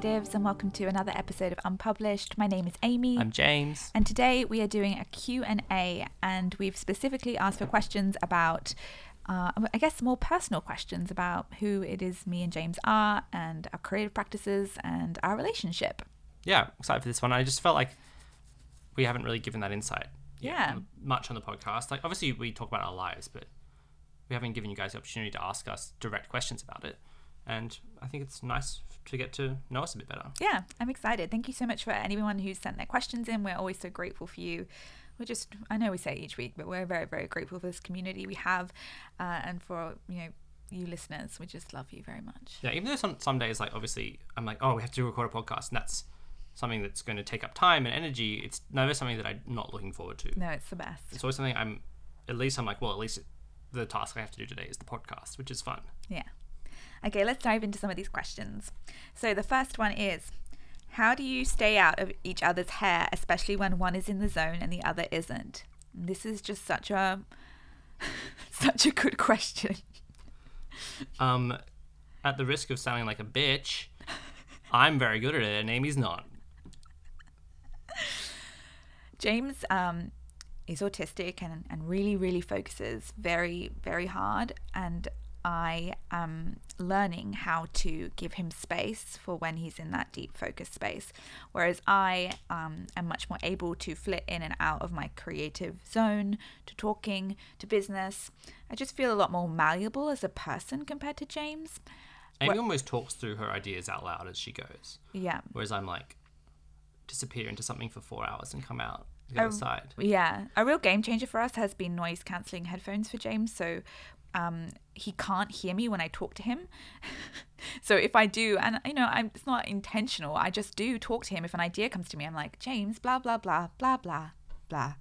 creatives and welcome to another episode of Unpublished. My name is Amy. I'm James. And today we are doing a Q&A and we've specifically asked for questions about uh, I guess more personal questions about who it is me and James are and our creative practices and our relationship. Yeah, excited for this one. I just felt like we haven't really given that insight Yeah. much on the podcast. Like obviously we talk about our lives, but we haven't given you guys the opportunity to ask us direct questions about it. And I think it's nice to get to know us a bit better. Yeah, I'm excited. Thank you so much for anyone who's sent their questions in. We're always so grateful for you. We're just, I know we say it each week, but we're very, very grateful for this community we have uh, and for, you know, you listeners. We just love you very much. Yeah, even though some some days like obviously I'm like, oh, we have to record a podcast, and that's something that's going to take up time and energy. It's never something that I'm not looking forward to. No, it's the best. It's always something I'm. At least I'm like, well, at least the task I have to do today is the podcast, which is fun. Yeah. Okay, let's dive into some of these questions. So the first one is How do you stay out of each other's hair, especially when one is in the zone and the other isn't? This is just such a such a good question. Um, at the risk of sounding like a bitch, I'm very good at it, and Amy's not. James um, is autistic and, and really, really focuses very, very hard. And I am learning how to give him space for when he's in that deep focus space. Whereas I um, am much more able to flit in and out of my creative zone, to talking, to business. I just feel a lot more malleable as a person compared to James. Amy almost talks through her ideas out loud as she goes, Yeah. whereas I'm like disappear into something for four hours and come out the other side. Yeah, a real game changer for us has been noise cancelling headphones for James. So um, he can't hear me when I talk to him. so if I do, and you know, I'm, it's not intentional, I just do talk to him. If an idea comes to me, I'm like, James, blah, blah, blah, blah, blah, blah.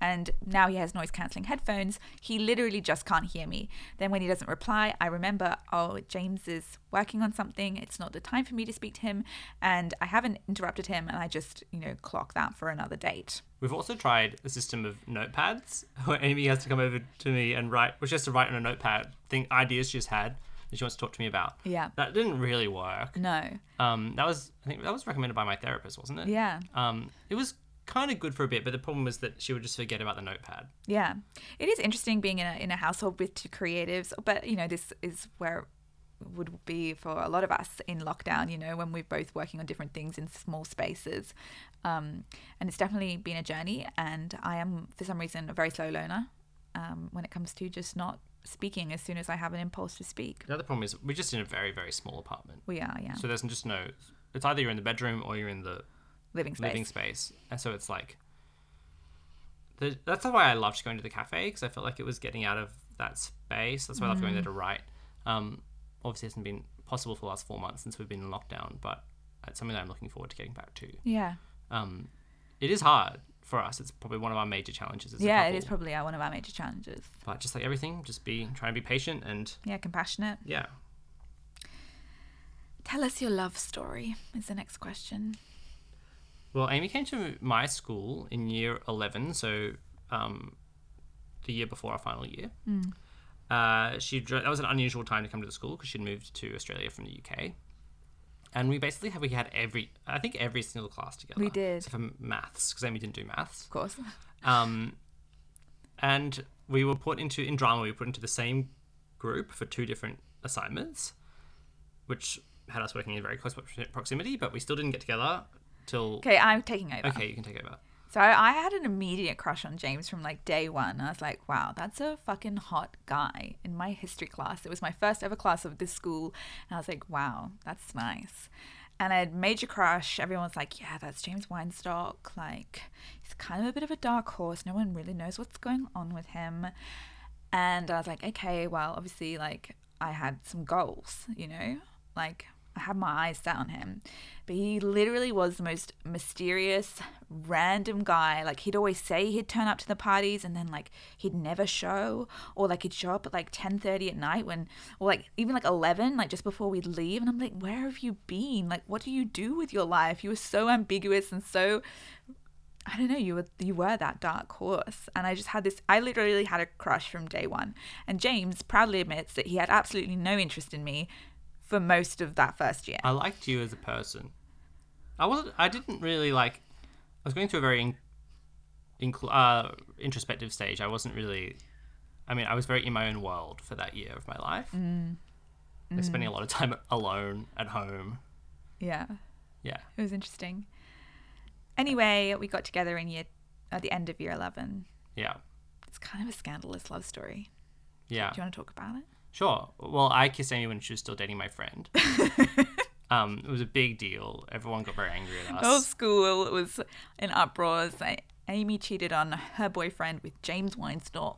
And now he has noise cancelling headphones. He literally just can't hear me. Then when he doesn't reply, I remember, oh, James is working on something. It's not the time for me to speak to him. And I haven't interrupted him. And I just, you know, clock that for another date. We've also tried a system of notepads where Amy has to come over to me and write, which has to write on a notepad, think ideas she's had that she wants to talk to me about. Yeah. That didn't really work. No. Um, that was I think that was recommended by my therapist, wasn't it? Yeah. Um, it was kind of good for a bit, but the problem was that she would just forget about the notepad. Yeah. It is interesting being in a, in a household with two creatives, but you know, this is where it would be for a lot of us in lockdown, you know, when we're both working on different things in small spaces. Um, and it's definitely been a journey. And I am, for some reason, a very slow learner um, when it comes to just not speaking as soon as I have an impulse to speak. The other problem is we're just in a very very small apartment, We are, yeah. so there's just no. It's either you're in the bedroom or you're in the living space. living space, and so it's like. The, that's why I loved going to the cafe because I felt like it was getting out of that space. That's why I love going there to write. Um, obviously, it hasn't been possible for the last four months since we've been in lockdown, but it's something that I'm looking forward to getting back to. Yeah. Um, it is hard for us. It's probably one of our major challenges. As Yeah, it couple. probably one of our major challenges. But just like everything, just be trying to be patient and Yeah, compassionate. yeah. Tell us your love story is the next question. Well, Amy came to my school in year 11, so um, the year before our final year. Uh, she that was an unusual time to come to the school because she'd moved to Australia from the UK. And we basically had we had every I think every single class together. We did. except for maths because Amy didn't do maths. Of course. Um, and we were put into in drama. We were put into the same group for two different assignments, which had us working in very close proximity. But we still didn't get together till. Okay, I'm taking over. Okay, you can take over. So I had an immediate crush on James from like day one. I was like, wow, that's a fucking hot guy in my history class. It was my first ever class of this school. And I was like, wow, that's nice. And I had major crush. Everyone's like, yeah, that's James Weinstock. Like, he's kind of a bit of a dark horse. No one really knows what's going on with him. And I was like, okay, well, obviously, like, I had some goals, you know? Like, I had my eyes set on him. But he literally was the most mysterious, random guy. Like, he'd always say he'd turn up to the parties and then, like, he'd never show. Or, like, he'd show up at, like, 10.30 at night when, or, like, even, like, 11, like, just before we'd leave. And I'm like, where have you been? Like, what do you do with your life? You were so ambiguous and so I don't know, you were you were that dark horse. And I just had this I literally had a crush from day one. And James proudly admits that he had absolutely no interest in me for most of that first year. I liked you as a person. I wasn't. I didn't really like. I was going through a very in, incl- uh, introspective stage. I wasn't really. I mean, I was very in my own world for that year of my life. Mm. Like spending a lot of time alone at home. Yeah. Yeah. It was interesting. Anyway, we got together in year at the end of year 11. Yeah. It's kind of a scandalous love story. Yeah. Do you want to talk about it? Sure. Well, I kissed Amy when she was still dating my friend. um, it was a big deal. Everyone got very angry at us. Whole school it was in uproars. I- Amy cheated on her boyfriend with James Weinstock.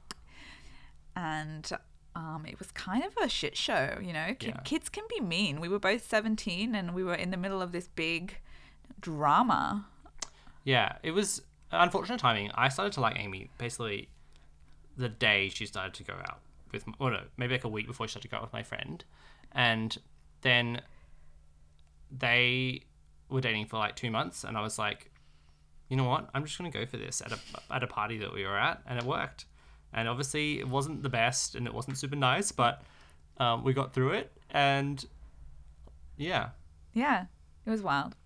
And um, it was kind of a shit show, you know? Yeah. Kids can be mean. We were both 17 and we were in the middle of this big drama. Yeah, it was unfortunate timing. I started to like Amy basically the day she started to go out with, well, no, maybe like a week before she started to go out with my friend, and then they were dating for like two months, and I was like, you know what, I'm just gonna go for this at a at a party that we were at, and it worked. And obviously, it wasn't the best, and it wasn't super nice, but um, we got through it, and yeah, Yeah, it was wild.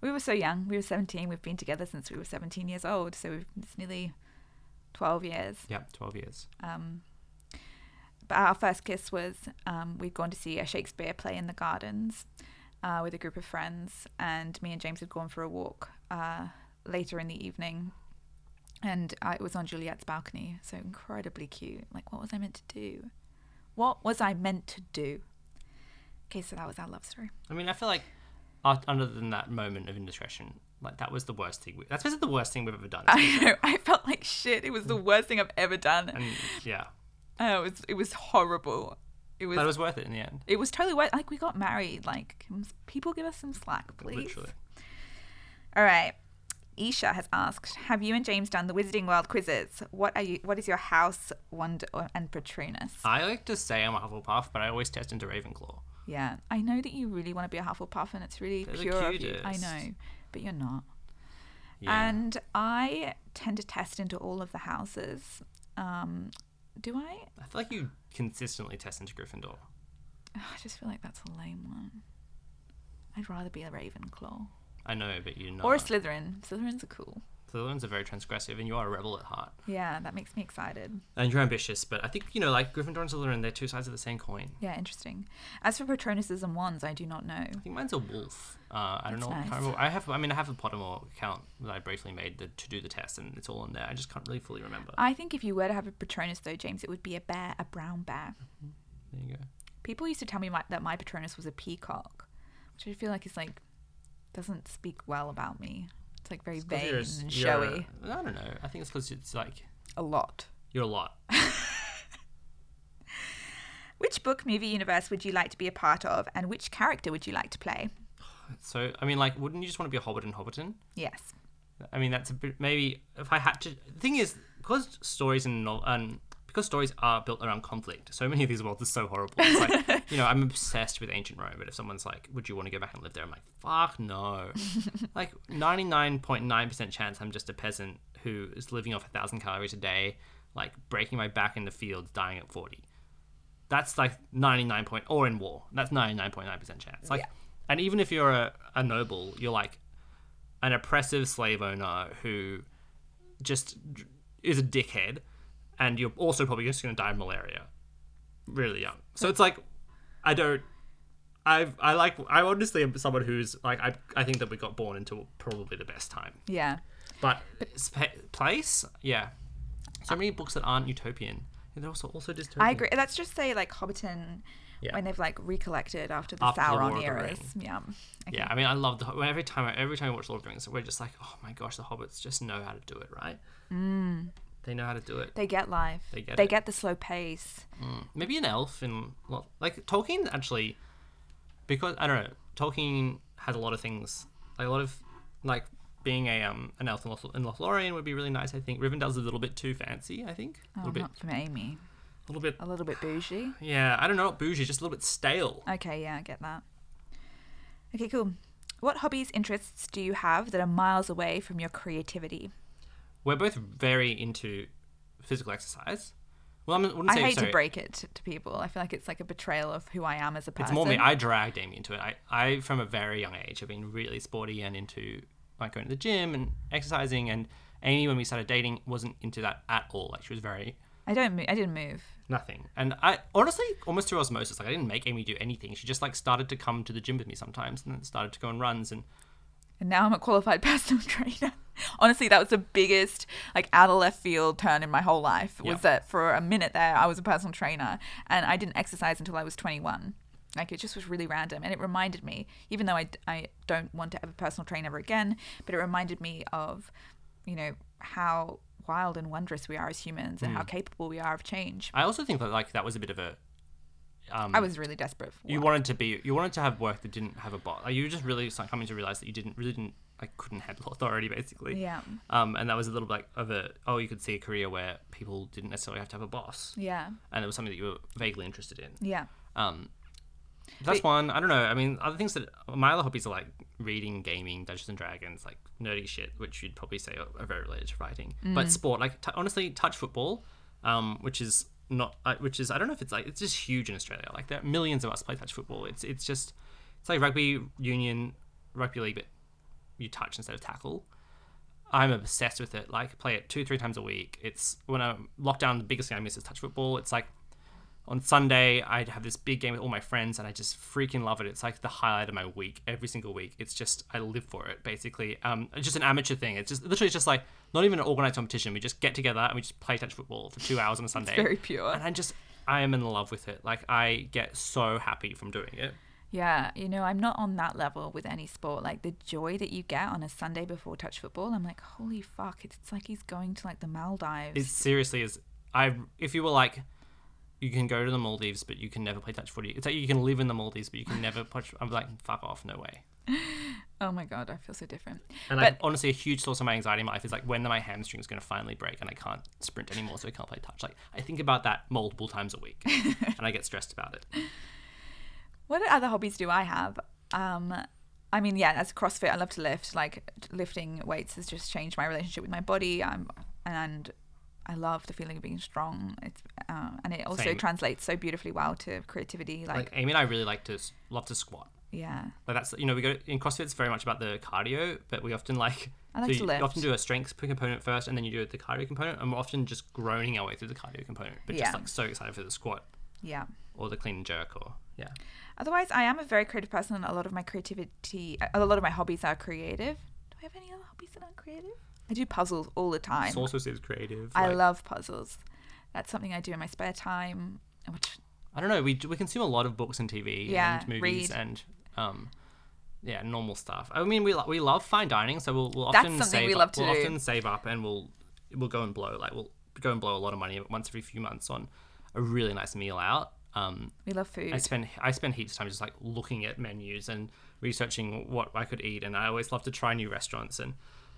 We were so young. We were 17. We've been together since we were 17 years old. So it's nearly 12 years. yeah, twelve years. Um, but our first kiss was um, we'd gone to see a Shakespeare play in the gardens uh, with a group of friends, and me and James had gone for a walk uh, later in the evening. And uh, it was on Juliet's balcony, so incredibly cute. Like, what was I meant to do? What was I meant to do? Okay, so that was our love story. I mean, I feel like, other than that moment of indiscretion, like that was the worst thing. We, that's basically the worst thing we've ever done. I know. I felt like shit. It was the worst thing I've ever done. and yeah, Oh, it was it was horrible. It was but it was worth it in the end. it was totally worth. Like we got married. Like can people give us some slack, please. Literally. All right. Isha has asked, "Have you and James done the Wizarding World quizzes? What are you? What is your house, wonder, and Patronus?" I like to say I'm a Hufflepuff, but I always test into Ravenclaw. yeah, I know that you really want to be a Hufflepuff, and it's really They're pure of you. I know, but you're not. Yeah. And I tend to test into all of the houses. Um, do I? I feel like you consistently test into Gryffindor. I just feel like that's a lame one. I'd rather be a Ravenclaw I know, but you're not. or a Slytherin. Slytherins are cool. Slytherins are very transgressive, and you are a rebel at heart. Yeah, that makes me excited. And you're ambitious, but I think you know, like Gryffindor and Slytherin, they're two sides of the same coin. Yeah, interesting. As for Patronuses and wands, I do not know. I think mine's a wolf. Uh, I don't That's know. I, nice. remember. I have. I mean, I have a Pottermore account that I briefly made the, to do the test, and it's all in there. I just can't really fully remember. I think if you were to have a Patronus, though, James, it would be a bear, a brown bear. there you go. People used to tell me my, that my Patronus was a peacock, which I feel like is like doesn't speak well about me. It's like very 'Cause vain you're a s- and showy. I don't know. I think it's because it's like A lot. you're a lot. Which book, movie universe would you like to be a part of, and which character would you like to play? So I mean, like, wouldn't you just want to be a Hobbit and Hobbiton? Yes. I mean, that's a bit maybe if I had to. The thing is, because stories and because stories are built around conflict, so many of these worlds are so horrible. It's like you know, I'm obsessed with ancient Rome, but if someone's like, "Would you want to go back and live there?" I'm like, "Fuck no!" like 99.9 percent chance I'm just a peasant who is living off a thousand calories a day, like breaking my back in the fields, dying at 40. That's like 99 point, or in war. That's 99.9 percent chance. Like, Yeah. and even if you're a, a noble, you're like an oppressive slave owner who just is a dickhead, and you're also probably just going to die of malaria really young. So it's like, I don't. I I like I honestly am someone who's like I I think that we got born into probably the best time, Yeah. but spa- place yeah, so many books that aren't utopian. And they're also also dystopian. I agree. Let's just say like Hobbiton Yeah. when they've like recollected after the After Sauron the eras. Yeah. Okay. Yeah, I mean, I love the every time I, every time I watch Lord of the Rings, we're just like, oh my gosh, the hobbits just know how to do it, right? Mm. They know how to do it. They get life. They get they it. get the slow pace. Mm. Maybe an elf in like Tolkien actually, because I don't know, Tolkien has a lot of things, like a lot of like being a um an elf in, Loth- in Lothlorien would be really nice. I think Rivendell's a little bit too fancy. I think a Oh, little bit, not from Amy. a little bit. A little bit bougie. Yeah, I don't know, not bougie, just a little bit stale. Okay, yeah, I get that. Okay, cool. What hobbies, interests do you have that are miles away from your creativity? We're both very into physical exercise. Well, I wouldn't I say hate sorry. to break it to, to people. I feel like it's like a betrayal of who I am as a person. It's more me. I dragged Amy into it. I, I from a very young age have been really sporty and into like going to the gym and exercising. And Amy, when we started dating, wasn't into that at all. Like she was very I don't. Mo- I didn't move. nothing. And I honestly, almost through osmosis, like I didn't make Amy do anything. She just like started to come to the gym with me sometimes, and then started to go on runs. And And now I'm a qualified personal trainer. Honestly, that was the biggest like out of left field turn in my whole life. Was that for a minute there I was a personal trainer and I didn't exercise until I was 21. Like it just was really random, and it reminded me, even though I, I don't want to have a personal train ever again, but it reminded me of, you know, how wild and wondrous we are as humans and how Hmm. capable we are of change. I also think that like that was a bit of a. Um, I was really desperate. For you wanted to be you wanted to have work that didn't have a boss. Like you were just really coming to realize that you didn't really didn't like couldn't handle authority basically. Yeah. Um, and that was a little bit like of a oh you could see a career where people didn't necessarily have to have a boss, Yeah. and it was something that you were vaguely interested in. Yeah. Um, that's But- one. I don't know. I mean, other things that my other hobbies are like reading, gaming, Dungeons and Dragons, like nerdy shit, which you'd probably say are, are very related to writing. Mm. But sport, like t- honestly, touch football, um, which is not, uh, which is I don't know if it's like it's just huge in Australia. Like there are millions of us play touch football. It's it's just it's like rugby union, rugby league, but you touch instead of tackle. I'm obsessed with it. Like play it two, three times a week. It's when I'm locked down, the biggest thing I miss is touch football. It's like on Sunday I'd have this big game with all my friends and I just freaking love it. It's like the highlight of my week every single week. It's just I live for it basically. Um, it's just an amateur thing. It's just literally it's just like not even an organized competition. We just get together and we just play touch football for two hours on a Sunday. Very pure. And I just I am in love with it. Like I get so happy from doing it. Yeah, you know, I'm not on that level with any sport. Like the joy that you get on a Sunday before touch football, I'm like, holy fuck! It's, it's like he's going to like the Maldives. It seriously is. I if you were like, you can go to the Maldives, but you can never play touch footy. It's like you can live in the Maldives, but you can never touch. I'm like, fuck off, no way. oh my god, I feel so different. And But- like honestly, a huge source of my anxiety in my life is like when my hamstring's going to finally break and I can't sprint anymore, so I can't play touch. Like I think about that multiple times a week, and I get stressed about it. What other hobbies do I have? Um, I mean, yeah, as CrossFit, I love to lift. Like lifting weights has just changed my relationship with my body. I'm and I love the feeling of being strong. It's uh, and it also Same. translates so beautifully well to creativity. Like, Like Amy and I really like to love to squat. yeah, Like that's you know we go in CrossFit. It's very much about the cardio, but we often like. Like so to you, lift. you often do a strength component first, and then you do the cardio component, and we're often just groaning our way through the cardio component, but Yeah. just like so excited for the squat yeah. or the clean and jerk or yeah. Otherwise, I am a very creative person, and a lot of my creativity, a lot of my hobbies are creative. Do I have any other hobbies that aren't creative? I do puzzles all the time. Also seems creative. I like- love puzzles. That's something I do in my spare time. Which I don't know. We we consume a lot of books and TV Yeah, and movies read. and um, yeah, normal stuff. I mean, we lo- we love fine dining, so we'll, we'll That's often save we up, we'll do. often save up and we'll we'll go and blow like we'll go and blow a lot of money once every few months on a really nice meal out. Um, we love food. I spend I spend heaps of time just like looking at menus and researching what I could eat, and I always love to try new restaurants and.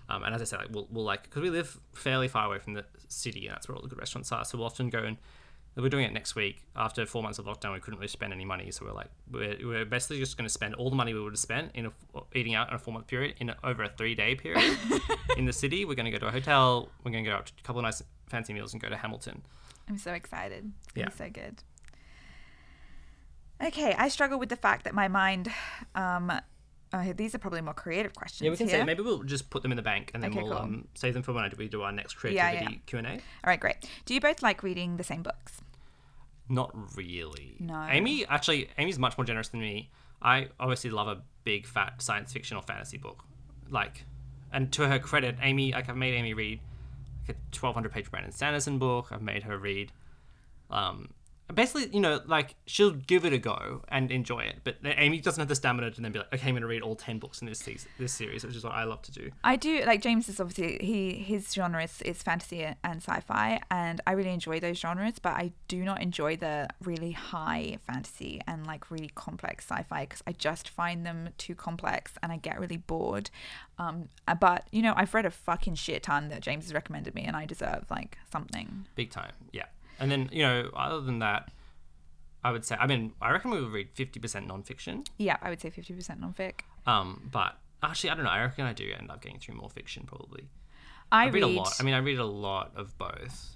Um, and as I said, like, we'll, we'll like because we live fairly far away from the city, and that's where all the good restaurants are. So we'll often go and we're doing it next week. After four months of lockdown, we couldn't really spend any money, so we're like, we're, we're basically just going to spend all the money we would have spent in a, eating out in a four month period in a, over a three day period in the city. We're going to go to a hotel. We're going to go out to a couple of nice fancy meals and go to Hamilton. I'm so excited. It's Yeah. so good. Okay, I struggle with the fact that my mind. Um, oh, these are probably more creative questions. Yeah, we can here. say maybe we'll just put them in the bank and then Okay, we'll cool. um, save them for when we do our next Yeah, creativity yeah. Q and A. All right, great. Do you both like reading the same books? Not really. No. Amy actually, Amy's much more generous than me. I obviously love a big fat science fiction or fantasy book, like, and to her credit, Amy, like I've made Amy read like a twelve hundred page Brandon Sanderson book. I've made her read, um, basically, you know, like she'll give it a go and enjoy it. But Amy doesn't have the stamina to then be like, okay, I'm going to read all ten books in this season, this series, which is what I love to do. I do like James is obviously he his genre is, is fantasy and sci-fi and I really enjoy those genres but I do not enjoy the really high fantasy and like really complex sci-fi because I just find them too complex and I get really bored um but you know I've read a fucking shit ton that James has recommended me and I deserve like something Big time, yeah. And then you know, other than that, I would say, I mean, I reckon we would read fifty percent nonfiction. yeah I would say 50% non-fic Um, but actually, I don't know. I reckon I do end up getting through more fiction probably. I, I read, a lot. I mean, I read a lot of both.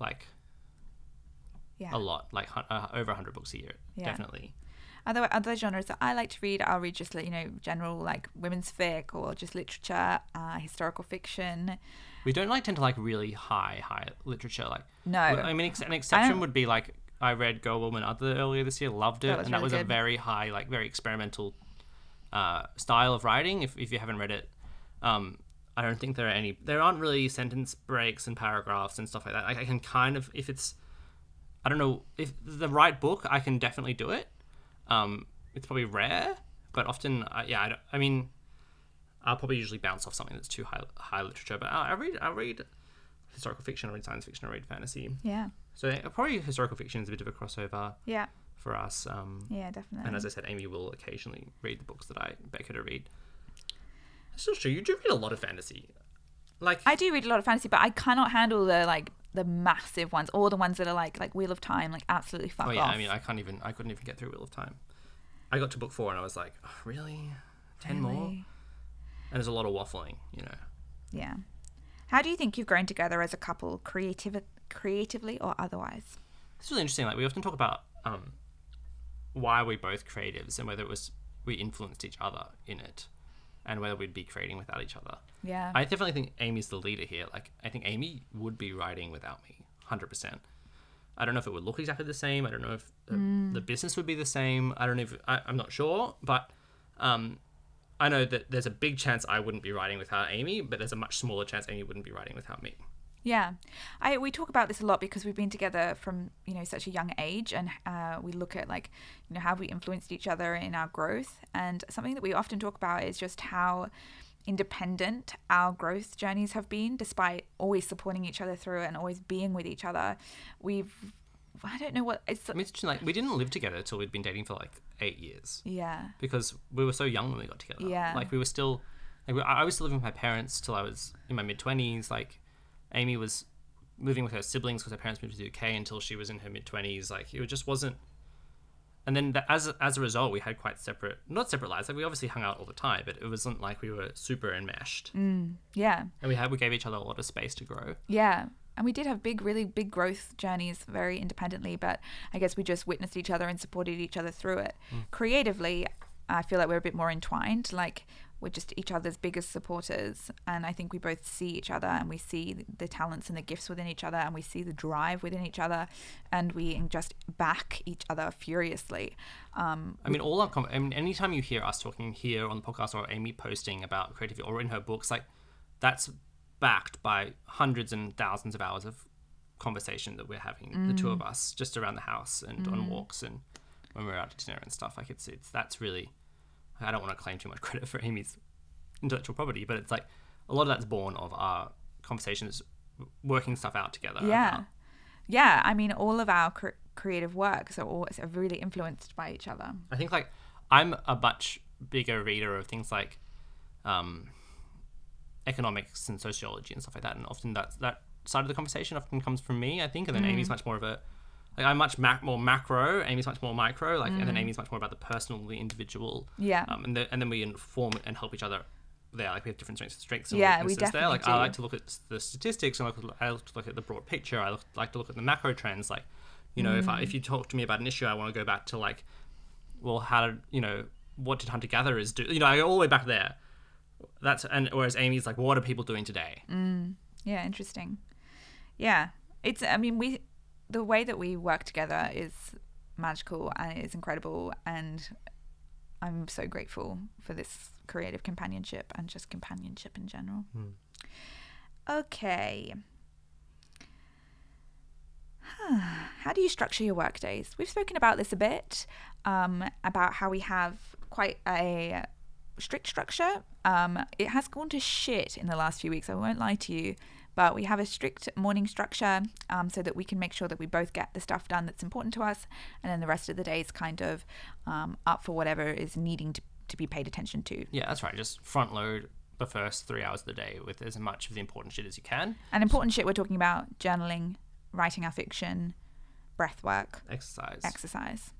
Like, Yeah. a lot, like uh, over hundred books a year, Yeah. definitely. Other other genres that I like to read, I'll read just you know general like women's fic or just literature, uh, historical fiction. We don't like tend to like really high high literature. Like No. I mean, ex- an exception would be like I read Girl, Woman, Other earlier this year, loved it, That and that really was a very high, like very experimental uh, style of writing. If if you haven't read it, um, I don't think there are any. There aren't really sentence breaks and paragraphs and stuff like that. Like I can kind of if it's, I don't know if the right book, I can definitely do it. Um, it's probably rare, but often, uh, yeah. I, I mean, I'll probably usually bounce off something that's too high high literature. But I, I read I read historical fiction, I read science fiction, I read fantasy. Yeah. So uh, probably historical fiction is a bit of a crossover Yeah. for us. Um, Yeah, definitely. and as I said, Amy will occasionally read the books that I beg her to read. That's still true. You do read a lot of fantasy. Like I do read a lot of fantasy, but I cannot handle the like the massive ones, or the ones that are like like Wheel of Time, like absolutely fuck off. oh yeah, off. I mean, I can't even. I couldn't even get through Wheel of Time. I got to book four and I was like, oh, really, ten more? And there's a lot of waffling, you know. Yeah. How do you think you've grown together as a couple, creative, creatively or otherwise? It's really interesting. Like we often talk about um, why we're both creatives and whether it was we influenced each other in it, and whether we'd be creating without each other. Yeah. I definitely think Amy's the leader here. Like, I think Amy would be writing without me, hundred percent. I don't know if it would look exactly the same. I don't know if the, the business would be the same. I don't know if I, I'm not sure, but um, I know that there's a big chance I wouldn't be writing without Amy, but there's a much smaller chance Amy wouldn't be writing without me. Yeah, I we talk about this a lot because we've been together from you know such a young age, and uh, we look at like you know how we influenced each other in our growth, and something that we often talk about is just how independent our growth journeys have been, despite always supporting each other through and always being with each other. We've I don't know what it's I mean, it's like we didn't live together until we'd been dating for like eight years yeah because we were so young when we got together. Yeah. like we were still like we- I was still living with my parents till I was in my mid twenties. Like Amy was living with her siblings because her parents moved to the UK until she was in her mid twenties. Like it just wasn't. And then the, as as a result, we had quite separate, not separate lives. Like we obviously hung out all the time, but it wasn't like we were super enmeshed. Mm, yeah And we had we gave each other a lot of space to grow. Yeah. And we did have big, really big growth journeys very independently, but I guess we just witnessed each other and supported each other through it. Creatively, I feel like we're a bit more entwined. Like we're just each other's biggest supporters. And I think we both see each other and we see the talents and the gifts within each other and we see the drive within each other and we just back each other furiously. Um, I mean, all our com- I mean, anytime you hear us talking here on the podcast or Amy posting about creativity or in her books, like that's backed by hundreds and thousands of hours of conversation that we're having, the two of us, just around the house and on walks and when we're out to dinner and stuff. Like it's it's that's really. I don't want to claim too much credit for Amy's intellectual property, but it's like a lot of that's born of our conversations, working stuff out together. yeah. about- Yeah. I mean, all of our cr- creative works are, all, are really influenced by each other. I think like I'm a much bigger reader of things like um, economics and sociology and stuff like that, and often that that side of the conversation often comes from me. I think, and then mm. Amy's much more of a like I'm much mac- more macro. Amy's much more micro. Like, and then mm. Amy's much more about the personal, the individual. Yeah. Um, and the, and then we inform and help each other. There, like we have different strengths, strengths and Yeah, we weaknesses there. Like definitely I like to look at the statistics, and I like, I like to look at the broad picture. I like to look at the macro trends. Like, you know, if I, if mm. you talk to me about an issue, I want to go back to like well, how did you know what did hunter gatherers do? You know, I go all the way back there. That's and whereas Amy's like, what are people doing today? Yeah, interesting. Yeah, it's. I mean, we the way that we work together is magical and it is incredible, and I'm so grateful for this creative companionship and just companionship in general. Okay. How do you structure your work days? We've spoken about this a bit, um, about how we have quite a strict structure. Um, it has gone to shit in the last few weeks, I won't lie to you, but we have a strict morning structure um, so that we can make sure that we both get the stuff done that's important to us, and then the rest of the day is kind of um, up for whatever is needing to, to be paid attention to. Yeah, that's right. Just front load the first three hours of the day with as much of the important shit as you can. And important shit, we're talking about journaling, writing our fiction, breath work, Exercise. exercise.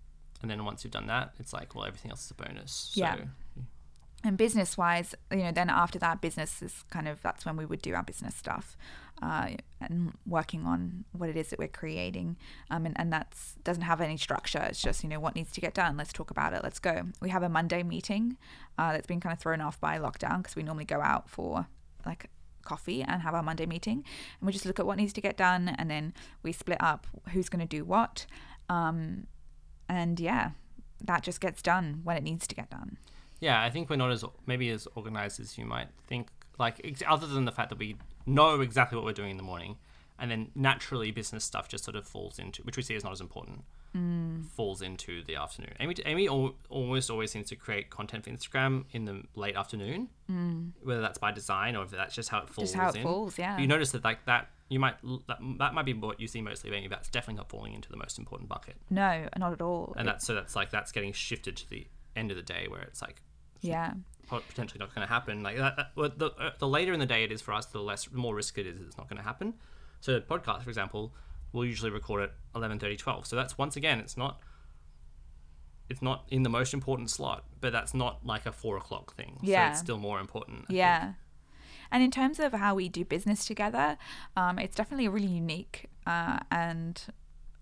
and then once you've done that, it's like, well, everything else is a bonus. Yeah. And business wise, you know, then after that, business is kind of that's when we would do our business stuff uh, and working on what it is that we're creating. Um, and, and that's doesn't have any structure. It's just, you know, what needs to get done. Let's talk about it. Let's go. We have a Monday meeting uh, that's been kind of thrown off by lockdown because we normally go out for like coffee and have our Monday meeting. And we just look at what needs to get done and then we split up who's going to do what. Um, and yeah, that just gets done when it needs to get done. Yeah, I think we're not as maybe as organized as you might think. Like ex- other than the fact that we know exactly what we're doing in the morning, and then naturally business stuff just sort of falls into which we see as not as important. Mm. Falls into the afternoon. Amy, Amy al- almost always seems to create content for Instagram in the late afternoon, mm. whether that's by design or if that's just how it falls. Just how it in. falls, yeah. You notice that like that you might that, that might be what you see mostly of Amy. That's definitely not falling into the most important bucket, No, not at all. and that's so that's like that's getting shifted to the end of the day where it's like yeah. potentially not going to happen. Like that, that- well, the uh, the later in the day it is for us, the less the more risk it is it's not going to happen. So the podcast, for example, we'll usually record at 11, 30 12. So that's once again, it's not it's not in the most important slot, but that's not like a four o'clock thing. Yeah. so it's still more important. I think. Yeah. And in terms of how we do business together, um, it's definitely a really unique uh, and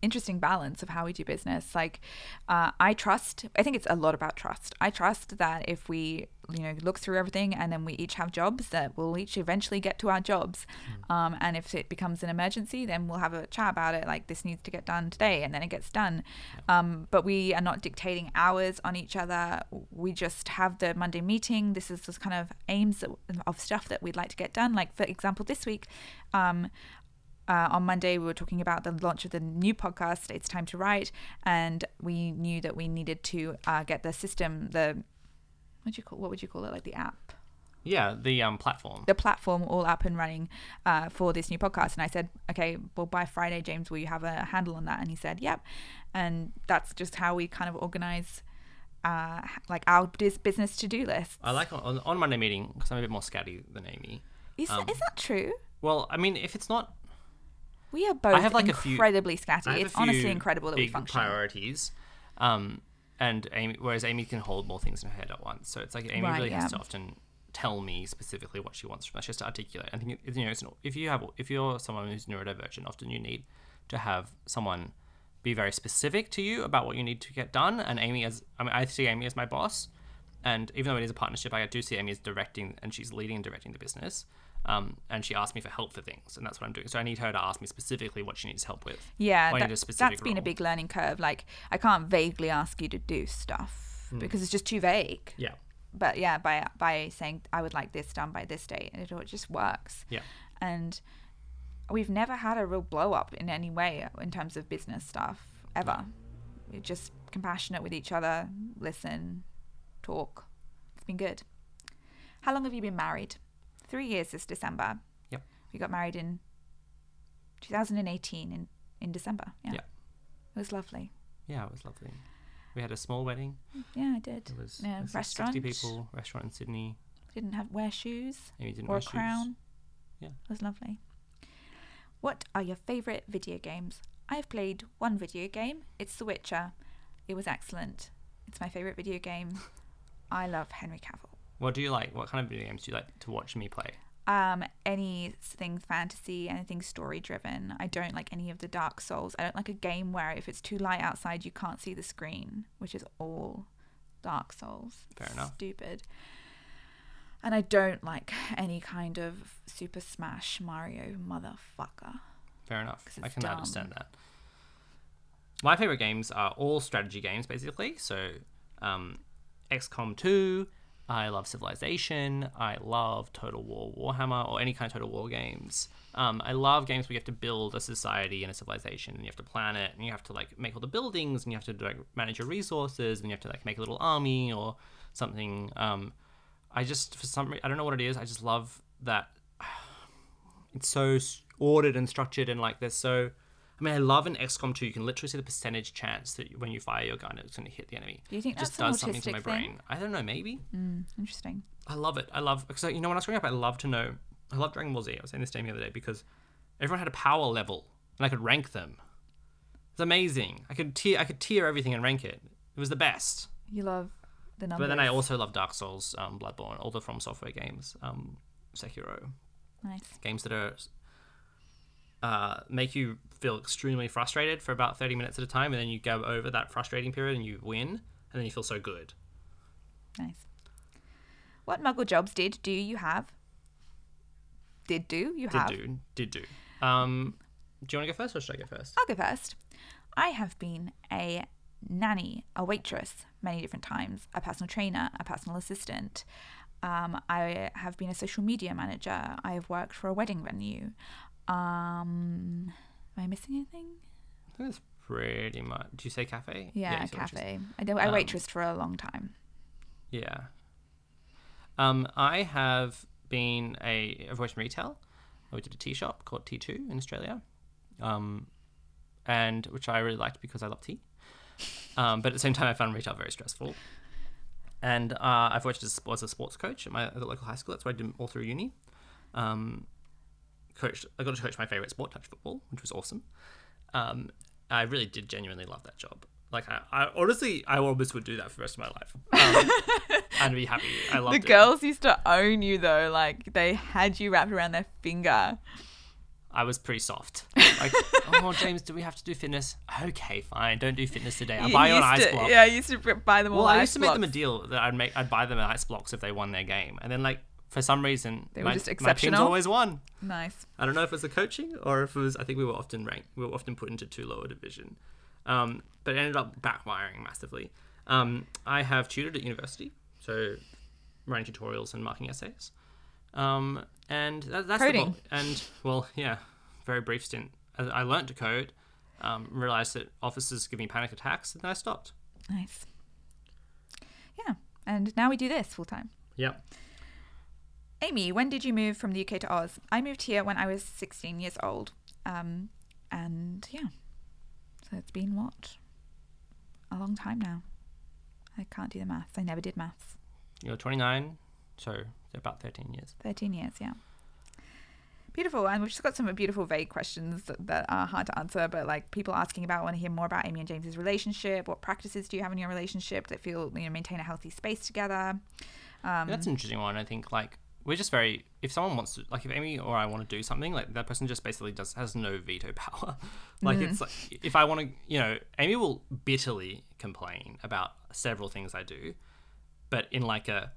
interesting balance of how we do business. Like, uh, I trust, I think it's a lot about trust. I trust that if we, you know, look through everything and then we each have jobs, that we'll each eventually get to our jobs. Um, and if it becomes an emergency, then we'll have a chat about it. Like, this needs to get done today, and then it gets done. Um, but we are not dictating hours on each other. We just have the Monday meeting. This is just kind of aims of stuff that we'd like to get done. Like, for example, this week, um, uh, on Monday, we were talking about the launch of the new podcast, It's Time to Write, and we knew that we needed to uh, get the system, the what do you call what would you call it, like the app, Yeah, the um platform. the platform all up and running uh, for this new podcast. And I said, okay, well by Friday, James, will you have a handle on that? And he said, yep. And that's just how we kind of organize. Uh, like our bus- business to-do list. I like on, on Monday meeting because I'm a bit more scatty than Amy. Is, Um, is that true? Well, I mean, if it's not We are both I have, like, a few- incredibly scatty. It's honestly incredible that we function. priorities, um, and Amy, whereas Amy can hold more things in her head at once. So it's like Amy Right, really yeah. has to often tell me specifically what she wants from us, She has to articulate. I think you know, it's not, if you have, if you're someone who's neurodivergent, often you need to have someone be very specific to you about what you need to get done. And Amy, as I mean, I see Amy as my boss, and even though it is a partnership, I do see Amy as directing, and she's leading and directing the business. Um, and she asked me for help for things, and that's what I'm doing. So I need her to ask me specifically what she needs help with. Yeah, that, need a specific that's been a big learning curve. Like, I can't vaguely ask you to do stuff Hmm. because it's just too vague. Yeah, But yeah, by by saying I would like this done by this date, it, it just works. yeah. And we've never had a real blow up in any way in terms of business stuff ever. We're just compassionate with each other, listen, talk. It's been good. How long have you been married? Three years this December. Yep. We got married in 2018 in, in December. Yeah. Yeah. It was lovely. Yeah, it was lovely. We had a small wedding. Yeah, I did. It was, Yeah, it was restaurant. 60 people, restaurant in Sydney. Didn't have wear shoes Amy didn't or wear a shoes. crown. Yeah. It was lovely. What are your favorite video games? I've played one video game. It's The Witcher. It was excellent. It's my favorite video game. I love Henry Cavill. What do you like? What kind of video games do you like to watch me play? Um, anything fantasy, anything story driven. I don't like any of the Dark Souls. I don't like a game where if it's too light outside, you can't see the screen, which is all Dark Souls. Fair enough. Stupid. And I don't like any kind of Super Smash Mario motherfucker. Fair enough. I can dumb. understand that. My favorite games are all strategy games, basically. So, um, XCOM 2. I love Civilization. I love Total War Warhammer or any kind of Total War games. Um, I love games where you have to build a society and a civilization, and you have to plan it, and you have to like make all the buildings, and you have to like manage your resources, and you have to like make a little army or something. Um, I just for some I don't know what it is. I just love that it's so ordered and structured and like there's so I mean I love in XCOM 2 you can literally see the percentage chance that when you fire your gun it's going to hit the enemy. Do you think it just does something to my autistic thing? brain. I don't know, maybe. Mm, interesting. I love it. I love because you know when I was growing up I love to know I love Dragon Ball Z. I was saying this to Amy the other day because everyone had a power level and I could rank them. It's amazing. I could tier I could tier everything and rank it. It was the best. You love the numbers. But then I also love Dark Souls, um, Bloodborne, all the From Software games, um, Sekiro, nice. games that are uh, make you feel extremely frustrated for about thirty minutes at a time, and then you go over that frustrating period and you win, and then you feel so good. Nice. What Muggle jobs did do you have? Did do you Did have? do, did do. Um, do you want to go first, or should I go first? I'll go first. I have been a nanny, a waitress, many different times, a personal trainer, a personal assistant. Um, I have been a social media manager. I have worked for a wedding venue. Um, am I missing anything? I think that's pretty much. Do you say cafe? Yeah, a waitress. cafe. I, do, I Um, waitressed for a long time. Yeah. Um, I have been a I've worked in retail. I worked at a tea shop called T2 in Australia, um, and which I really liked because I love tea. Um, but at the same time, I found retail very stressful. And uh, I've worked as, as a sports coach at my at the local high school. That's what I did all through uni. Um, coached. I got to coach my favorite sport, touch football, which was awesome. Um, I really did genuinely love that job. Like I, I honestly, I almost would do that for the rest of my life. Um, and be happy. I loved The it. girls used to own you though. Like they had you wrapped around their finger. I was pretty soft. Like, oh, James, do we have to do fitness? Okay, fine. Don't do fitness today. I'll You buy you an ice to- block. Yeah, I used to buy them all. Well, I used to make them a deal that I'd make. I'd buy them ice blocks if they won their game, and then like for some reason, They were my, just my teams always won. Nice. I don't know if it was the coaching or if it was. I think we were often ranked. We were often put into two lower division, um, but it ended up backfiring massively. Um, I have tutored at university, so writing tutorials and marking essays, um, and that, that's Coding. the bulk. And well, yeah, very brief stint. I, I learned to code, um, realized that officers give me panic attacks, and then I stopped. Nice. Yeah, and now we do this full time. Yep. Amy, when did you move from the UK to Oz? I moved here when I was 16 years old. Um, and yeah, so it's been what? A long time now. I can't do the maths. I never did maths. You're 29, so about 13 years. 13 years, yeah. Beautiful. And we've just got some beautiful, vague questions that, that are hard to answer, but like people asking about, want to hear more about Amy and James's relationship. What practices do you have in your relationship that feel, you know, maintain a healthy space together? Um, That's an interesting one. I think like we're just very. If someone wants to, like, if Amy or I want to do something, like that person just basically does has no veto power. like it's like if I want to, you know, Amy will bitterly complain about several things I do, but in like a.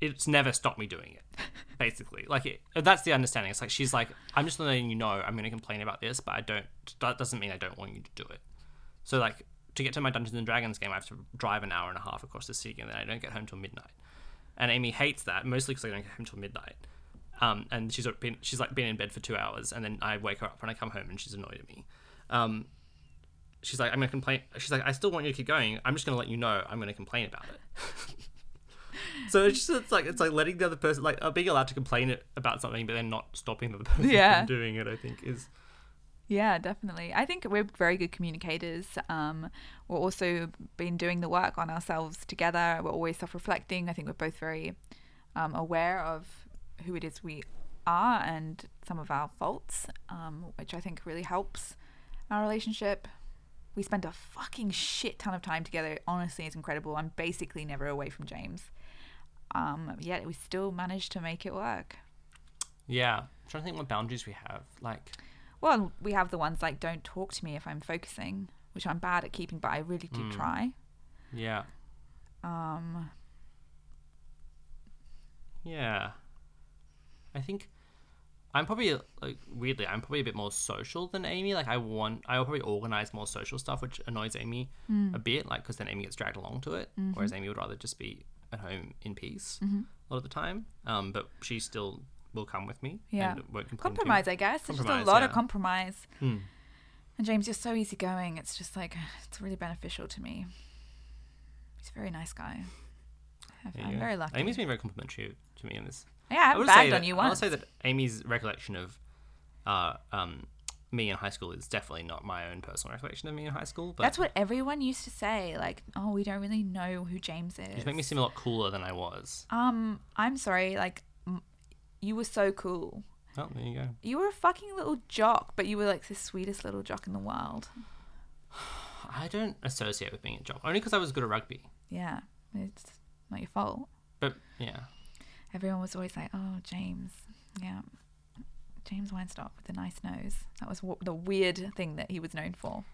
It's never stopped me doing it, basically. Like it, that's the understanding. It's like she's like, I'm just letting you know I'm going to complain about this, but I don't. That doesn't mean I don't want you to do it. So like to get to my Dungeons and Dragons game, I have to drive an hour and a half across the city, and then I don't get home till midnight. And Amy hates that mostly because I don't get home till midnight. Um, and she's been she's like been in bed for two hours, and then I wake her up when I come home, and she's annoyed at me. Um, she's like, I'm gonna complain. She's like, I still want you to keep going. I'm just gonna let you know I'm gonna complain about it. so it's just it's like it's like letting the other person like uh, being allowed to complain about something, but then not stopping the other person Yeah. from doing it. I think is Yeah, definitely. I think we're very good communicators. Um, we're also been doing the work on ourselves together. We're always self-reflecting. I think we're both very um, aware of who it is we are and some of our faults, um, which I think really helps our relationship. We spend a fucking shit ton of time together. Honestly, it's incredible. I'm basically never away from James. Um, yet we still manage to make it work. yeah. I'm trying to think what boundaries we have. Like Well, we have the ones like don't talk to me if I'm focusing, which I'm bad at keeping, but I really do try. yeah, Um, Yeah. I think I'm probably like weirdly I'm probably a bit more social than Amy. Like I want I'll probably organize more social stuff, which annoys Amy a bit. Like because then Amy gets dragged along to it, whereas Amy would rather just be at home in peace a lot of the time. Um, but she still will come with me. Yeah. and won't complain too compromise, I guess. There's just a Compromise, lot of compromise. Hmm. And James, you're so easygoing. It's just like it's really beneficial to me. He's a very nice guy. I've- There you I'm go. very lucky. Amy's been very complimentary to me in this. yeah, I haven't would bagged on that, you I will say that Amy's recollection of uh, um, me in high school is definitely not my own personal recollection of me in high school. But That's what everyone used to say. Like, oh, we don't really know who James is. you make me seem a lot cooler than I was. um, I'm sorry. Like, you were so cool. Oh, there you go. You were a fucking little jock, but you were like the sweetest little jock in the world. I don't associate with being a jock only because I was good at rugby. Yeah, It's not your fault. But yeah, Everyone was always like, "Oh, James, yeah, James Weinstock with the nice nose." That was what, the weird thing that he was known for.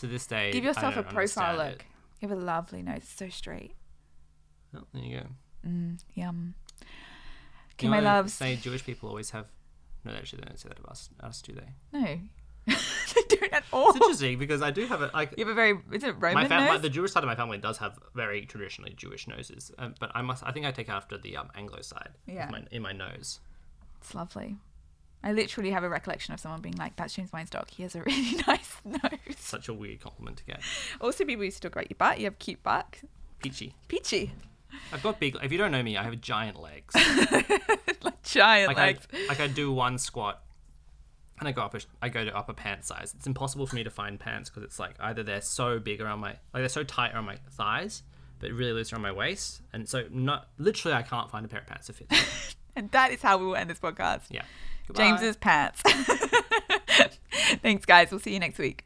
to this day, Give yourself a profile look. You have a lovely nose, it's so straight. Oh, there you go. Mm, yum. Okay, You my know, loves. Say Jewish people always have. No, they actually don't say that of us. Us do they? No, they don't at all. It's interesting because I do have a like. You have a very is it Roman My family, nose? the Jewish side of my family does have very traditionally Jewish noses, um, but I must. I think I take after the um, Anglo side. Yeah. my, in my nose. It's lovely. I literally have a recollection of someone being like, "That's James Weinstock. He has a really nice nose." Such a weird compliment to get. Also, people used to talk about your butt. You have cute butt. Peachy. Peachy, I've got big. If you don't know me, I have giant legs. like giant like legs. I, like I do one squat, and I go up. A, I go to upper pant size. It's impossible for me to find pants because it's like either they're so big around my, like they're so tight around my thighs, but really loose around my waist, and so not literally I can't find a pair of pants to fit. And that is how we will end this podcast. Yeah. Goodbye. James's pants. Thanks, guys. We'll see you next week.